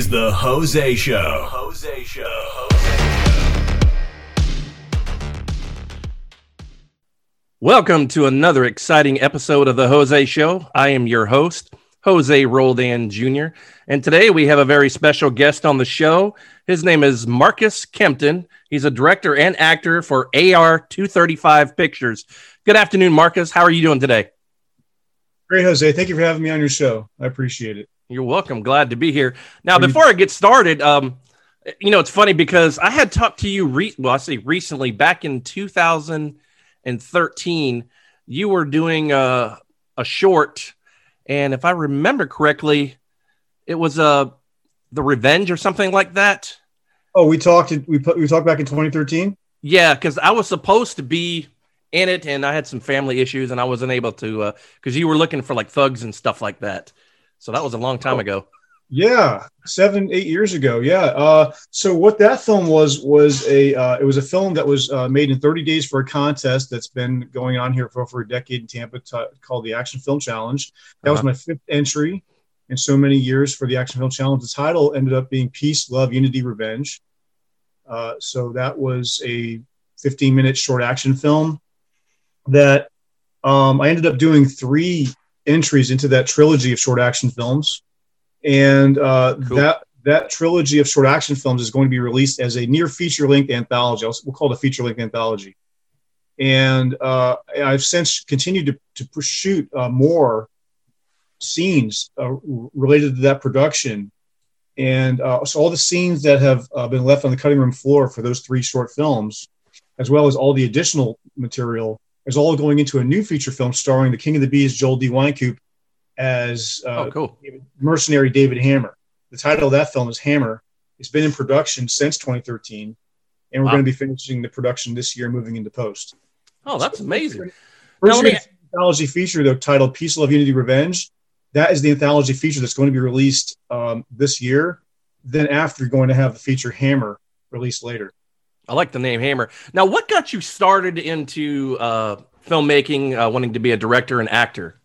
is the Jose Show. Jose Show. jose Welcome to another exciting episode of the Jose Show. I am your host, Jose Roldan Jr. And today we have a very special guest on the show. His name is Marcus Kempton. He's a director and actor for AR 235 Pictures. Good afternoon, Marcus. How are you doing today? Great, Jose. Thank you for having me on your show. I appreciate it. You're welcome. Glad to be here. Now, before I get started, um, you know, it's funny because I had talked to you, re- well, I say recently, back in 2013, you were doing a, a short and if I remember correctly, it was uh the Revenge or something like that. Oh, we talked. We put we talked back in 2013. Yeah, because I was supposed to be in it, and I had some family issues, and I wasn't able to because uh, you were looking for like thugs and stuff like that. So that was a long time oh. ago. Yeah, seven, eight years ago. Yeah. Uh, so what that film was was a uh, it was a film that was uh, made in 30 days for a contest that's been going on here for over a decade in Tampa t- called the Action Film Challenge. That uh-huh. was my fifth entry in so many years for the Action Film Challenge. The title ended up being Peace, Love, Unity, Revenge. Uh, so that was a 15 minute short action film that um, I ended up doing three entries into that trilogy of short action films and uh, cool. that that trilogy of short action films is going to be released as a near feature length anthology. We'll call it a feature length anthology. And uh, I've since continued to, to shoot uh, more scenes uh, related to that production. And uh, so all the scenes that have uh, been left on the cutting room floor for those three short films, as well as all the additional material, is all going into a new feature film starring the King of the Bees, Joel D. Wynkoop, as uh, oh, cool. mercenary David Hammer. The title of that film is Hammer. It's been in production since 2013, and we're wow. going to be finishing the production this year, moving into post. Oh, that's amazing! First me... anthology feature, though, titled "Peace, Love, Unity, Revenge." That is the anthology feature that's going to be released um, this year. Then, after, you're going to have the feature Hammer released later. I like the name Hammer. Now, what got you started into uh, filmmaking, uh, wanting to be a director and actor?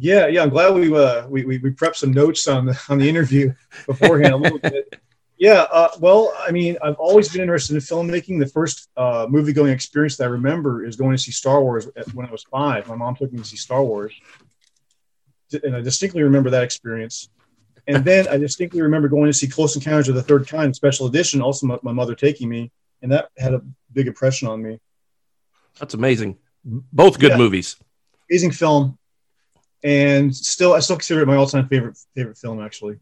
Yeah, yeah, I'm glad we uh, we, we we prepped some notes on the on the interview beforehand a little bit. Yeah, uh, well, I mean, I've always been interested in filmmaking. The first uh, movie going experience that I remember is going to see Star Wars when I was five. My mom took me to see Star Wars, and I distinctly remember that experience. And then I distinctly remember going to see Close Encounters of the Third Kind special edition. Also, my, my mother taking me, and that had a big impression on me. That's amazing. Both good yeah. movies. Amazing film and still I still consider it my all-time favorite favorite film actually.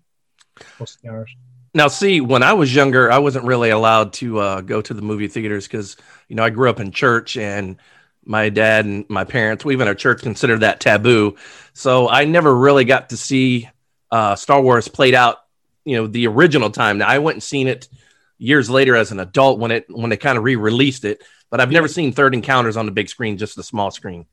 Close Encounters. Now, see, when I was younger, I wasn't really allowed to uh, go to the movie theaters because you know I grew up in church and my dad and my parents, we even our church considered that taboo. So I never really got to see uh, Star Wars played out, you know, the original time. Now I went and seen it years later as an adult when it when they kind of re-released it, but I've never seen Third Encounters on the big screen, just the small screen.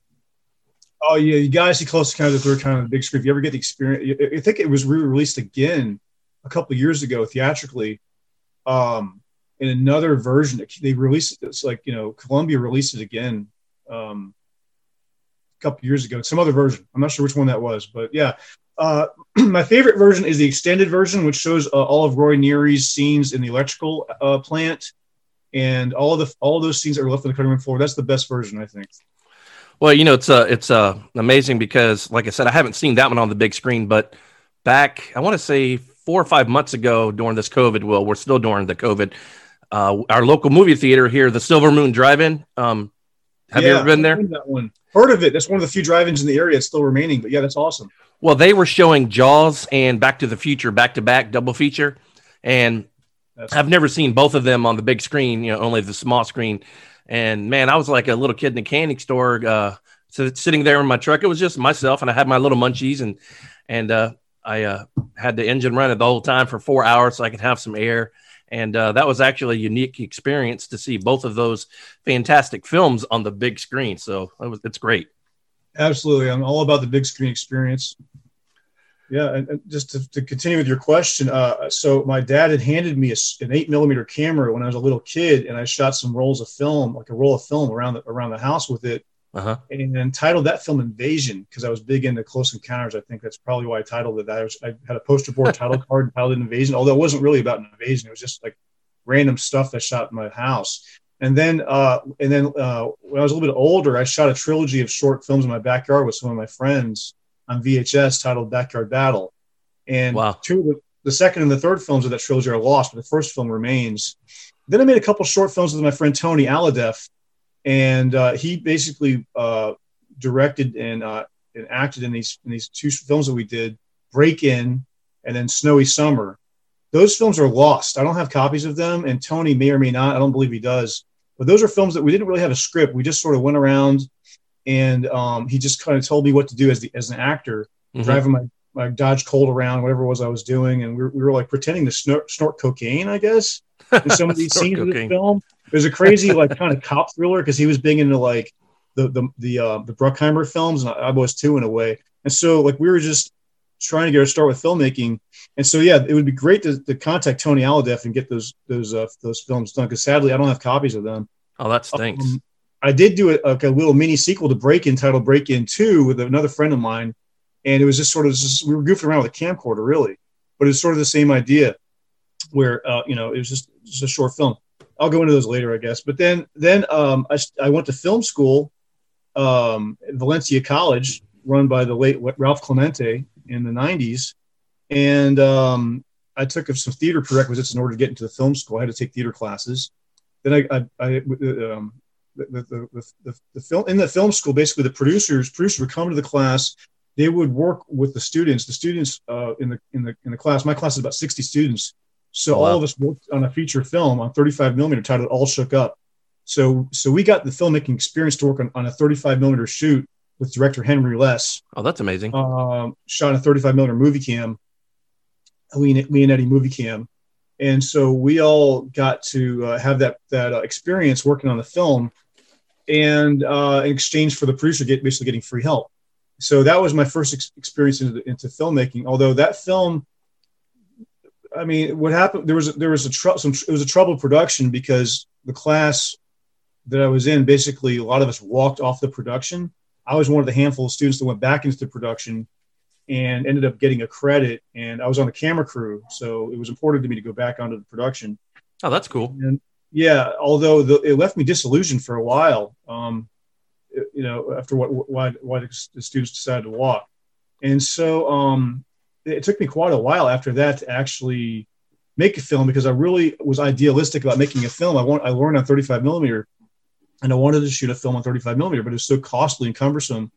Oh yeah, you guys see Close Encounters of the Third Kind on the big screen. If you ever get the experience, I think it was re-released again a couple years ago theatrically, um, in another version. They released it. It's like you know, Columbia released it again um, a couple years ago. Some other version. I'm not sure which one that was, but yeah. Uh, my favorite version is the extended version, which shows uh, all of Roy Neary's scenes in the electrical uh, plant, and all of the all those scenes that are left on the cutting room floor. That's the best version, I think. Well, you know, it's uh, it's uh, amazing because, like I said, I haven't seen that one on the big screen, but back, I want to say four or five months ago during this COVID, well, we're still during the COVID, uh, our local movie theater here, the Silver Moon Drive-In. Um, have yeah, you ever been there? That one. Heard of it. That's one of the few drive-ins in the area that's still remaining. But yeah, that's awesome. Well, they were showing Jaws and Back to the Future back to back double feature, and that's I've never seen both of them on the big screen. You know, only the small screen. And man, I was like a little kid in a candy store, uh, sitting there in my truck. It was just myself, and I had my little munchies, and and uh, I uh, had the engine running the whole time for four hours so I could have some air. And uh, that was actually a unique experience to see both of those fantastic films on the big screen. So it was, it's great. Absolutely, I'm all about the big screen experience. Yeah, and, just to, to, continue with your question, uh, so my dad had handed me a, an eight millimeter camera when I was a little kid, and I shot some rolls of film, like a roll of film around the around the house with it. Uh-huh. and then titled that film Invasion because I was big into Close Encounters. I think that's probably why I titled it. that. I, was, I had a poster board title card titled Invasion, although it wasn't really about an invasion. It was just like random stuff that shot in my house. And then, uh, and then uh, when I was a little bit older, I shot a trilogy of short films in my backyard with some of my friends on VHS titled Backyard Battle. And Wow. two the, the second and the third films of that trilogy are lost, but the first film remains. Then I made a couple short films with my friend Tony Aladef, and uh, he basically uh, directed and uh, and acted in these in these two films that we did, Break In, and then Snowy Summer. Those films are lost. I don't have copies of them, and Tony may or may not. I don't believe he does. But those are films that we didn't really have a script. We just sort of went around, and um, he just kind of told me what to do as the as an actor, Mhm. driving my my Dodge Colt around, whatever it was I was doing, and we were, we were like pretending to snort, snort cocaine, I guess, in some of these scenes of the film. It was a crazy like kind of cop thriller because he was big into like the the the uh, the Bruckheimer films, and I was too in a way. And so like we were just trying to get a start with filmmaking. And so yeah, it would be great to, to contact Tony Aladef and get those those uh, those films done because sadly I don't have copies of them. Oh, that stinks. Um, I did do a, like a little mini sequel to Break In titled Break In 2 with another friend of mine. And it was just sort of just, we were goofing around with a camcorder, really. But it's sort of the same idea where, uh, you know, it was just, just a short film. I'll go into those later, I guess. But then, then um, I, I went to film school um, at Valencia College, run by the late Ralph Clemente in the 90s. And um, I took some theater prerequisites in order to get into the film school. I had to take theater classes. Then I, I, I um, the, the, the, the, the film in the film school, basically the producers producers would come to the class. They would work with the students. The students uh, in the in the in the class. My class is about sixty students. So Oh, wow. all of us worked on a feature film on 35 millimeter titled "All Shook Up." So so we got the filmmaking experience to work on, on a 35 millimeter shoot with director Henry Less Oh, that's amazing. um, shot a 35 millimeter movie cam, Leon- Leonetti movie cam, and so we all got to uh, have that that uh, experience working on the film, and uh, in exchange for the producer get basically getting free help. So that was my first ex- experience into, into filmmaking. Although that film, I mean, what happened? There was a, there was a tr- some it was a troubled production because the class that I was in basically a lot of us walked off the production. I was one of the handful of students that went back into the production and ended up getting a credit. And I was on the camera crew, so it was important to me to go back onto the production. Oh, that's cool. And yeah, although the, it left me disillusioned for a while, um, it- you know, after what why why the students decided to walk, and so um, it took me quite a while after that to actually make a film because I really was idealistic about making a film. I want I learned on 35 millimeter, and I wanted to shoot a film on 35 millimeter, but it was so costly and cumbersome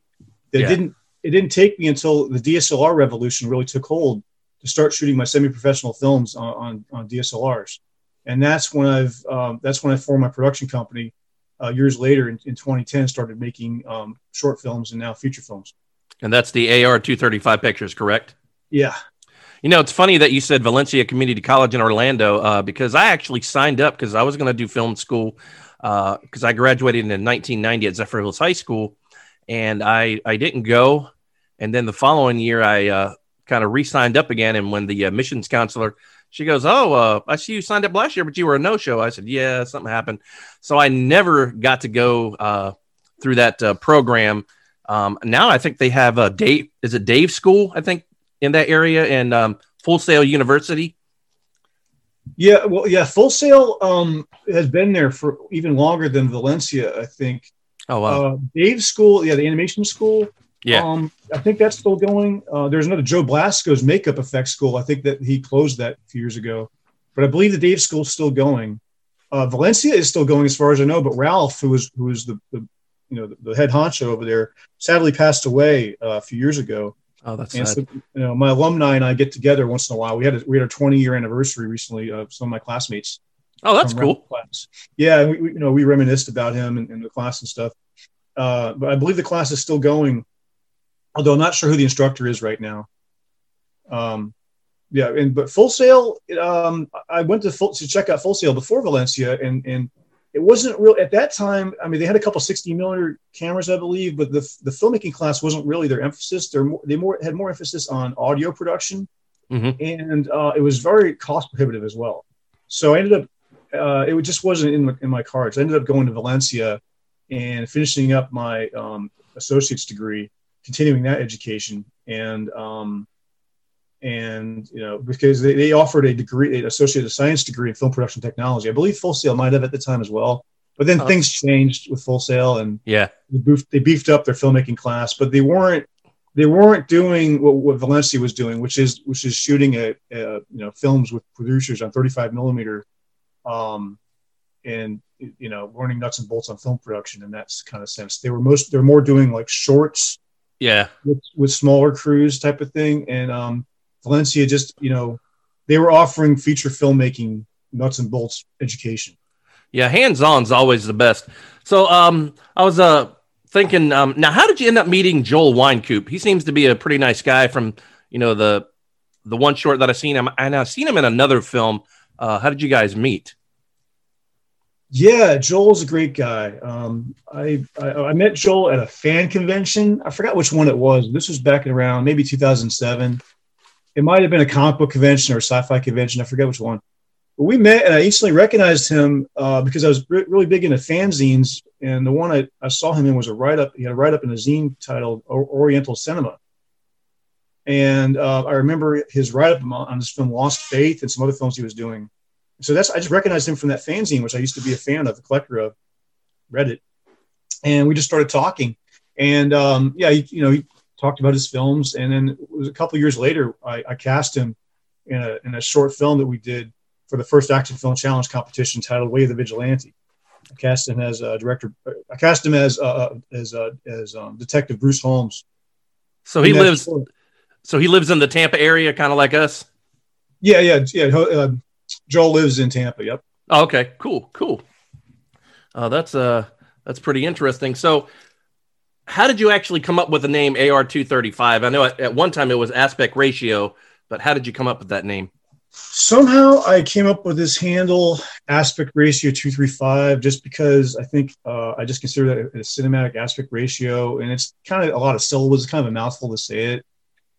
that Yeah. it didn't it didn't take me until the DSLR revolution really took hold to start shooting my semi-professional films on, on, on DSLRs and that's when I've um, that's when I formed my production company. Uh, years later, in, in 2010, started making um, short films and now feature films. And that's the AR 235 pictures, correct? Yeah, You know, it's funny that you said Valencia Community College in Orlando uh, because I actually signed up because I was going to do film school because I graduated in 1990 at Zephyrhills High School, and I I didn't go, and then the following year I uh, kind of re-signed up again, and when the uh, missions counselor she goes, "Oh, uh, I see you signed up last year, but you were a no-show." I said, "Yeah, something happened," so I never got to go uh, through that uh, program. Um, now I think they have a Dave. Is it Dave School? I think in that area and um, Full Sail University. Yeah. Well, yeah. Full Sail um, has been there for even longer than Valencia. I think. Oh wow, Uh, Dave's school, yeah, the animation school. yeah. Um, I think that's still going. Uh, there's another Joe Blasco's makeup effects school. I think that he closed that a few years ago, but I believe the Dave school's still going. Uh, Valencia is still going, as far as I know. But Ralph, who was who was the, the you know the, the head honcho over there, sadly passed away uh, a few years ago. Oh, that's And sad. so, you know, my alumni and I get together once in a while. We had a, we had our 20 year anniversary recently of some of my classmates. oh, that's cool. Class. Yeah, we, we, you know, we reminisced about him and, and the class and stuff. Uh, but I believe the class is still going, although I'm not sure who the instructor is right now. Um, yeah, and but Full Sail, um, I went to full, to check out Full Sail before Valencia, and and it wasn't real at that time. I mean, they had a couple 60 millimeter cameras, I believe, but the the filmmaking class wasn't really their emphasis. They're more, they more had more emphasis on audio production, Mhm. and uh, it was very cost prohibitive as well. So I ended up, uh, it just wasn't in my, in my cards. I ended up going to Valencia and finishing up my um, associate's degree, continuing that education, and um, and you know because they, they offered a degree, an associate of science degree in film production technology. I believe Full Sail might have at the time as well, but then Oh. things changed with Full Sail, and Yeah. they beefed, they beefed up their filmmaking class, but they weren't they weren't doing what, what Valencia was doing, which is which is shooting a, a you know films with producers on 35 millimeter, um, and you know learning nuts and bolts on film production in that kind of sense. They were most they're more doing like shorts Yeah. with, with smaller crews type of thing, and um, Valencia just you know they were offering feature filmmaking nuts and bolts education. Yeah, hands on's always the best. So um I was uh thinking um now how did you end up meeting Joel Wynkoop? He seems to be a pretty nice guy from, you know, the the one short that I've seen him and I've seen him in another film. Uh how did you guys meet? Yeah, Joel's a great guy. Um, I, I I met Joel at a fan convention. I forgot which one it was. This was back around maybe 2007. It might have been a comic book convention or a sci-fi convention. I forget which one. But we met, and I instantly recognized him uh, because I was re- really big into fanzines. And the one I, I saw him in was a write-up. He had a write-up in a zine titled Oriental Cinema. And uh, I remember his write-up on on this film Lost Faith and some other films he was doing. So that's I just recognized him from that fanzine, which I used to be a fan of, a collector of, read it, and we just started talking. And um, yeah, he, you know, he talked about his films, and then it was a couple years later, I, I cast him in a in a short film that we did for the first action film challenge competition titled "Way of the Vigilante." I cast him as uh, director. I cast him as uh, as uh, as um, Detective Bruce Holmes. So he lives so he lives in the Tampa area kind of like us. Yeah, yeah, yeah. Uh, Joel lives in Tampa. Yep. Oh, okay, cool, cool. Uh, that's uh, that's pretty interesting. So, how did you actually come up with the name AR two thirty five? I know at, at one time it was aspect ratio, but how did you come up with that name? somehow I came up with this handle aspect ratio 235 just because I think uh, I just consider that a, a cinematic aspect ratio and it's kind of a lot of syllables it's kind of a mouthful to say it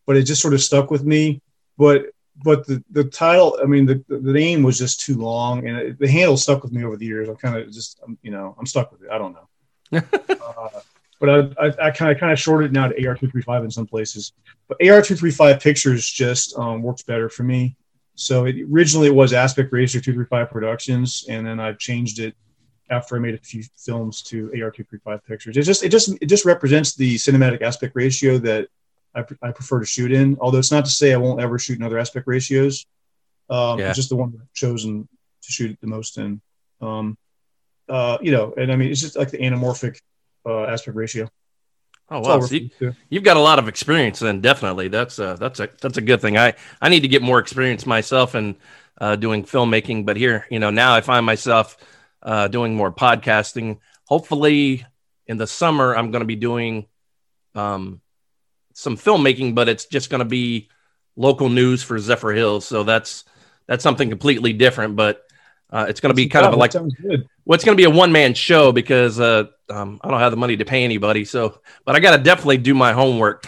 but it just sort of stuck with me but but the, the title I mean the, the name was just too long and it, the handle stuck with me over the years I'm kind of just um, you know I'm stuck with it I don't know uh, but I, I, I kind of kind of shorted it now to AR235 in some places but AR235 pictures just um, works better for me so it, originally it was Aspect Ratio 235 Productions, and then I've changed it after I made a few films to AR235 Pictures. It just it just it just represents the cinematic aspect ratio that I, pre- I prefer to shoot in. Although it's not to say I won't ever shoot in other aspect ratios. Um, Yeah. It's just the one I've chosen to shoot the most in. Um, uh, you know, and I mean it's just like the anamorphic uh, aspect ratio. Oh wow, so you, you've got a lot of experience. Then definitely, that's uh, that's a that's a good thing. I I need to get more experience myself in uh, doing filmmaking, but here, you know, now I find myself uh, doing more podcasting. Hopefully, in the summer, I'm going to be doing um, some filmmaking, but it's just going to be local news for Zephyrhills. So that's that's something completely different. But uh, it's going to be kind of like what's well, going to be a one man show because uh, um, I don't have the money to pay anybody. So, but I got to definitely do my homework.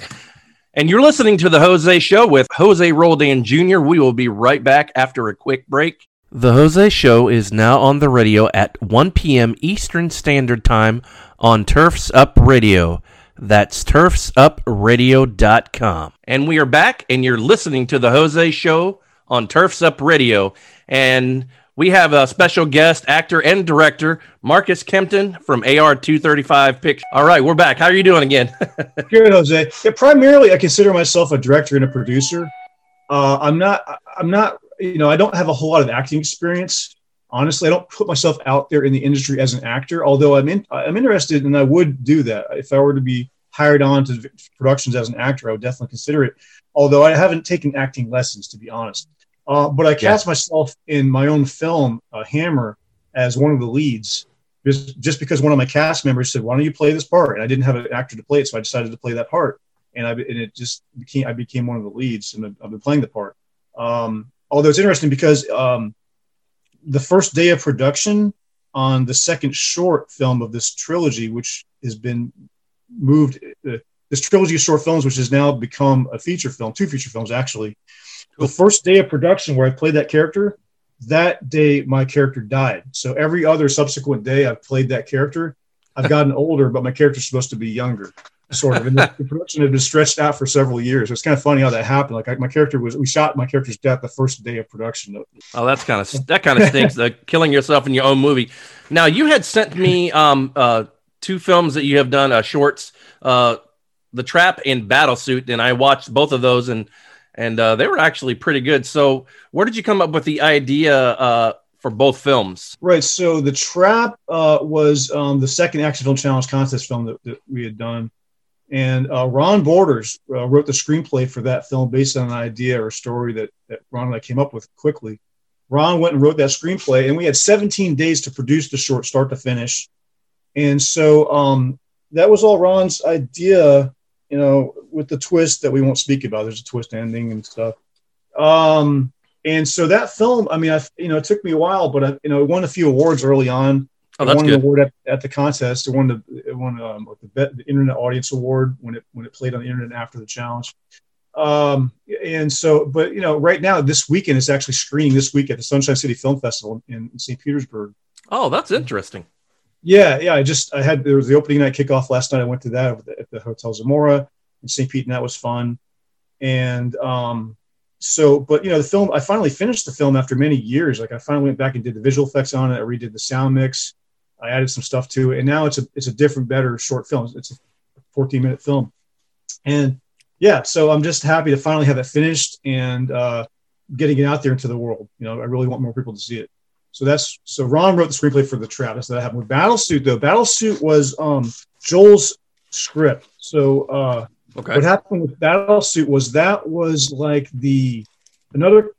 And you're listening to the Jose Show with Jose Roldan Jr. We will be right back after a quick break. The Jose Show is now on the radio at 1 p.m. Eastern Standard Time on Turfs Up Radio. That's turfsupradio.com. And we are back, and you're listening to the Jose Show on Turfs Up Radio. And we have a special guest, actor and director, Marcus Kempton from AR235 Pictures. All right, we're back. How are you doing again? Good, Jose. Yeah, primarily, I consider myself a director and a producer. Uh, I'm not. I'm not. You know, I don't have a whole lot of acting experience. Honestly, I don't put myself out there in the industry as an actor. Although I'm in, I'm interested, and I would do that if I were to be hired on to productions as an actor. I would definitely consider it. Although I haven't taken acting lessons, to be honest. Uh, but I cast myself in my own film, uh, Hammer, as one of the leads just just because one of my cast members said, "Why don't you play this part?" And I didn't have an actor to play it, so I decided to play that part, and I and it just became I became one of the leads, and I've been playing the part. Um, although it's interesting because um, the first day of production on the second short film of this trilogy, which has been moved, uh, this trilogy of short films, which has now become a feature film, two feature films actually. The first day of production where I played that character, that day my character died. So every other subsequent day I've played that character, I've gotten older, but my character's supposed to be younger, sort of. And the, the production had been stretched out for several years. It's kind of funny how that happened. Like I, my character was, we shot my character's death the first day of production. Oh, that's kind of that kind of stinks. the killing yourself in your own movie. Now you had sent me um uh two films that you have done uh shorts uh the trap and battle suit and i watched both of those and and uh, they were actually pretty good so where did you come up with the idea uh for both films Right. So the trap uh, was um, the second action film challenge contest film that, that we had done, and uh, Ron Borders uh, wrote the screenplay for that film based on an idea or story that, that Ron and I came up with quickly. Ron went and wrote that screenplay, and we had 17 days to produce the short, start to finish. And so um, that was all Ron's idea, you know, with the twist that we won't speak about. There's a twist ending and stuff. Um, and so that film, I mean, I, you know, it took me a while, but I, you know, it won a few awards early on. oh It that's won good an award at, at the contest. It won the it won um, the, the Internet Audience Award when it when it played on the internet after the challenge. Um, and so, but you know, right now this weekend it's actually screening this week at the Sunshine City Film Festival in, in St. Petersburg. oh that's interesting Yeah, yeah. I just I had there was the opening night kickoff last night. I went to that at the, at the Hotel Zamora in St. Pete, and that was fun. And um, so, but you know, the film I finally finished the film after many years. Like I finally went back and did the visual effects on it. I redid the sound mix. I added some stuff to it, and now it's a it's a different, better short film. It's a 14 minute film, and yeah, so I'm just happy to finally have it finished and uh, getting it out there into the world. You know, I really want more people to see it. So that's so Ron wrote the screenplay for the trap. That's that happened with Battlesuit though. Battlesuit was um Joel's script. So uh okay what happened with Battlesuit was that was like the another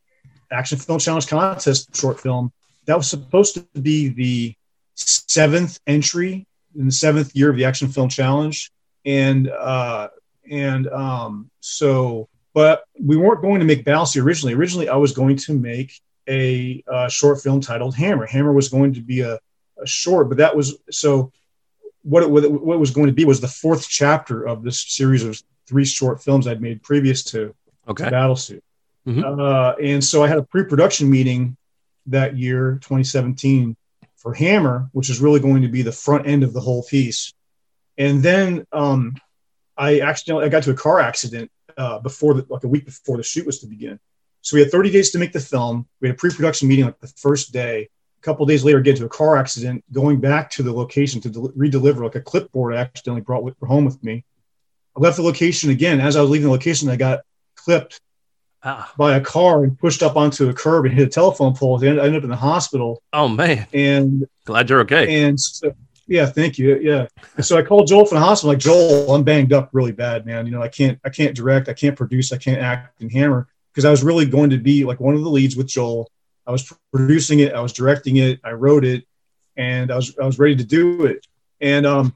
action film challenge contest short film that was supposed to be the seventh entry in the seventh year of the action film challenge and uh and um so but we weren't going to make Battlesuit originally originally i was going to make a uh, short film titled hammer hammer was going to be a, a short but that was so what it, what it what it was going to be was the fourth chapter of this series of three short films i'd made previous to okay Battlesuit. Mhm. Uh, and so I had a pre-production meeting that year, 2017, for Hammer, which is really going to be the front end of the whole piece. And then um, I accidentally I got to a car accident uh, before the, like a week before the shoot was to begin. So we had 30 days to make the film. We had a pre-production meeting like the first day. A couple days later, get into a car accident, going back to the location to del- redeliver like a clipboard I accidentally brought with, home with me. I left the location again. As I was leaving the location, I got clipped ah. by a car and pushed up onto a curb and hit a telephone pole. I ended up in the hospital. oh man And glad you're okay and so, yeah, thank you. Yeah. So I called Joel from the hospital. Like Joel, I'm banged up really bad, man. You know, I can't I can't direct, I can't produce, I can't act and hammer because I was really going to be like one of the leads with Joel. I was producing it, I was directing it, I wrote it, and I was I was ready to do it. And um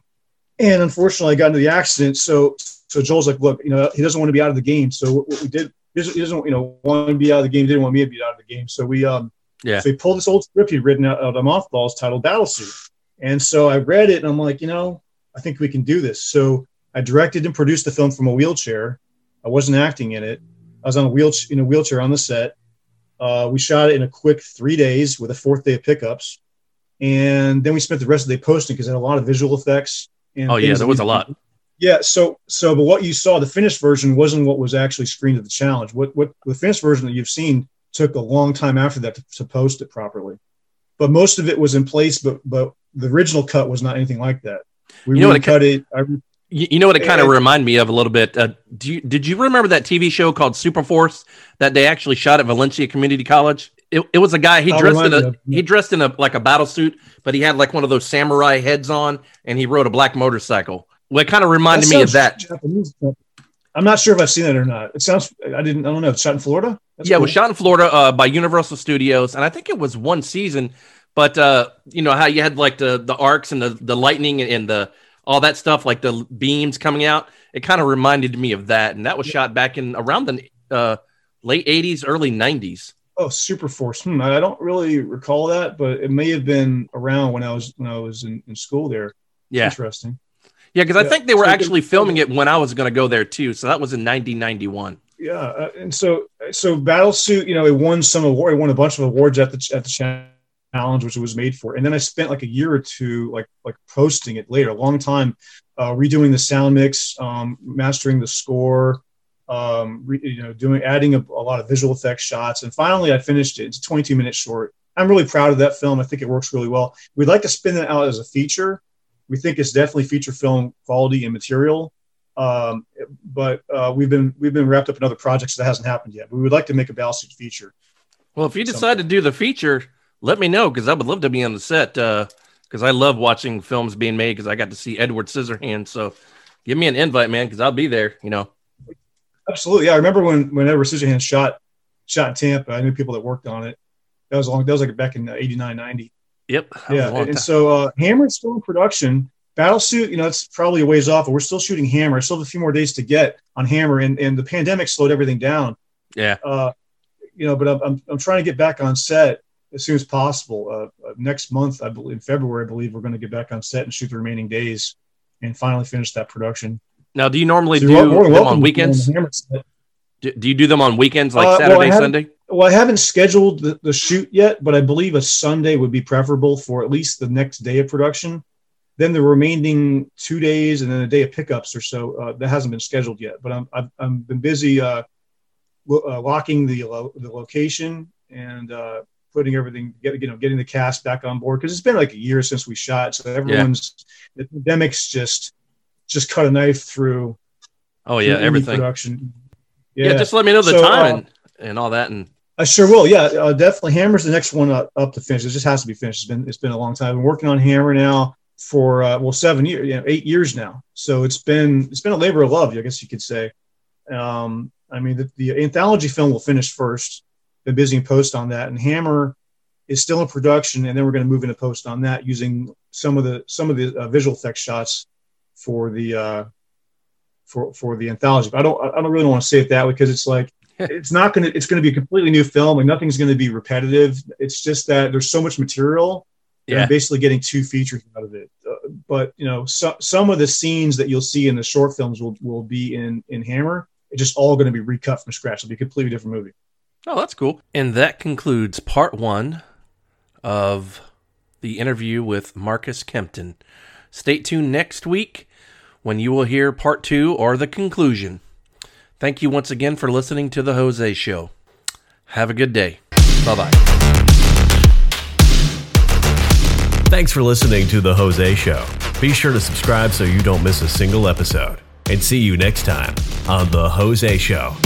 and unfortunately I got into the accident. So so Joel's like, look, you know, he doesn't want to be out of the game. So what, what we did he doesn't, you know, want to be out of the game. He didn't want me to be out of the game. So we, um, Yeah. So he pulled this old script he'd written out, out of mothballs titled Battlesuit. And so I read it and I'm like, you know, I think we can do this. So I directed and produced the film from a wheelchair. I wasn't acting in it. I was on a wheel in a wheelchair on the set. Uh, we shot it in a quick three days with a fourth day of pickups, and then we spent the rest of the day posting because it had a lot of visual effects. And Oh, yeah, there was a lot. Yeah, so so but what you saw, the finished version wasn't what was actually screened at the challenge. What what the finished version that you've seen took a long time after that to, to post it properly. But most of it was in place, but but the original cut was not anything like that. We You know cut it. I, You, you know what it kind of reminded me of a little bit. Uh, do you, did you remember that TV show called Superforce that they actually shot at Valencia Community College? It, it was a guy he dressed in a you of- he dressed in a like a battle suit, but he had like one of those samurai heads on, and he rode a black motorcycle. Well, it kind of reminded me of that. Japanese. I'm not sure if I've seen it or not. It sounds. I didn't. I don't know. It's shot in Florida. That's yeah, it was shot in Florida uh, by Universal Studios, and I think it was one season. But uh, you know how you had like the the arcs and the the lightning and the all that stuff, like the beams coming out. It kind of reminded me of that, and that was shot back in around the uh, late '80s, early '90s. Oh, Super Force. Hmm, I don't really recall that, but it may have been around when I was when I was in, in school there. Yeah, Interesting. yeah, because I think they were So they- actually filming it when I was going to go there too. So that was in 1991. Yeah, uh, and so so Battlesuit, you know, it won some award. It won a bunch of awards at the at the challenge, which it was made for. And then I spent like a year or two, like like posting it later, a long time, uh, redoing the sound mix, um, mastering the score, um, re, you know, doing adding a, a, lot of visual effects shots, and finally I finished it. It's a 22 minute short. I'm really proud of that film. I think it works really well. We'd like to spin it out as a feature. We think it's definitely feature film quality and material. Um, but uh, we've been we've been wrapped up in other projects that hasn't happened yet. But we would like to make a Battlesuit feature. Well, if you decide to do the feature, let me know because I would love to be on the set Uh because uh, I love watching films being made because I got to see Edward Scissorhands. So give me an invite, man, because I'll be there. You know. Absolutely, yeah. I remember when when Edward Scissorhands shot shot Tampa. I knew people that worked on it. That was long. That was like back in '89, '90. Yep. Yeah, and, so uh, Hammer is still in production. Battlesuit, you know, it's probably a ways off, but we're still shooting Hammer. Still have a few more days to get on Hammer, and, and the pandemic slowed everything down. Yeah. Uh, you know, but I'm, I'm, I'm trying to get back on set as soon as possible. Uh, uh, next month, I believe, in February, I believe we're going to get back on set and shoot the remaining days and finally finish that production. Now, do you normally so do them on weekends? Do, do, you do them on weekends like uh, Saturday, well, Sunday? Well, I haven't scheduled the, the shoot yet, but I believe a Sunday would be preferable for at least the next day of production. Then the remaining two days and then a day of pickups or so uh, that hasn't been scheduled yet. But I'm I've, I've been busy uh, uh, locking the lo- the location and uh, putting everything, get, you know, getting the cast back on board because it's been like a year since we shot, so everyone's yeah. the pandemic's just just cut a knife through. Oh yeah, everything production. Yeah. yeah. just let me know the so, time uh, and, and all that, and I sure will. Yeah, uh, definitely. Hammer's the next one up, up, to finish. It just has to be finished. It's been it's been a long time. I've been working on Hammer now for uh, well seven years, you know, eight years now. So it's been it's been a labor of love, I guess you could say. Um, I mean, the, the anthology film will finish first. Been busy in post on that, and Hammer is still in production, and then we're going to move into post on that using some of the some of the uh, visual effects shots for the uh, for for the anthology. But I don't I don't really want to say it that way because it's like it's not going to it's going to be a completely new film and nothing's going to be repetitive. It's just that there's so much material. Yeah. I'm basically getting two features out of it. Uh, but you know, so, some of the scenes that you'll see in the short films will will be in in Hammer. It's just all going to be recut from scratch. It'll be a completely different movie. Oh, that's cool. And that concludes part one of the interview with Marcus Kempton. Stay tuned next week when you will hear part two or the conclusion. Thank you once again for listening to The Jose Show. Have a good day. Bye bye. Thanks for listening to The Jose Show. Be sure to subscribe so you don't miss a single episode. And see you next time on The Jose Show.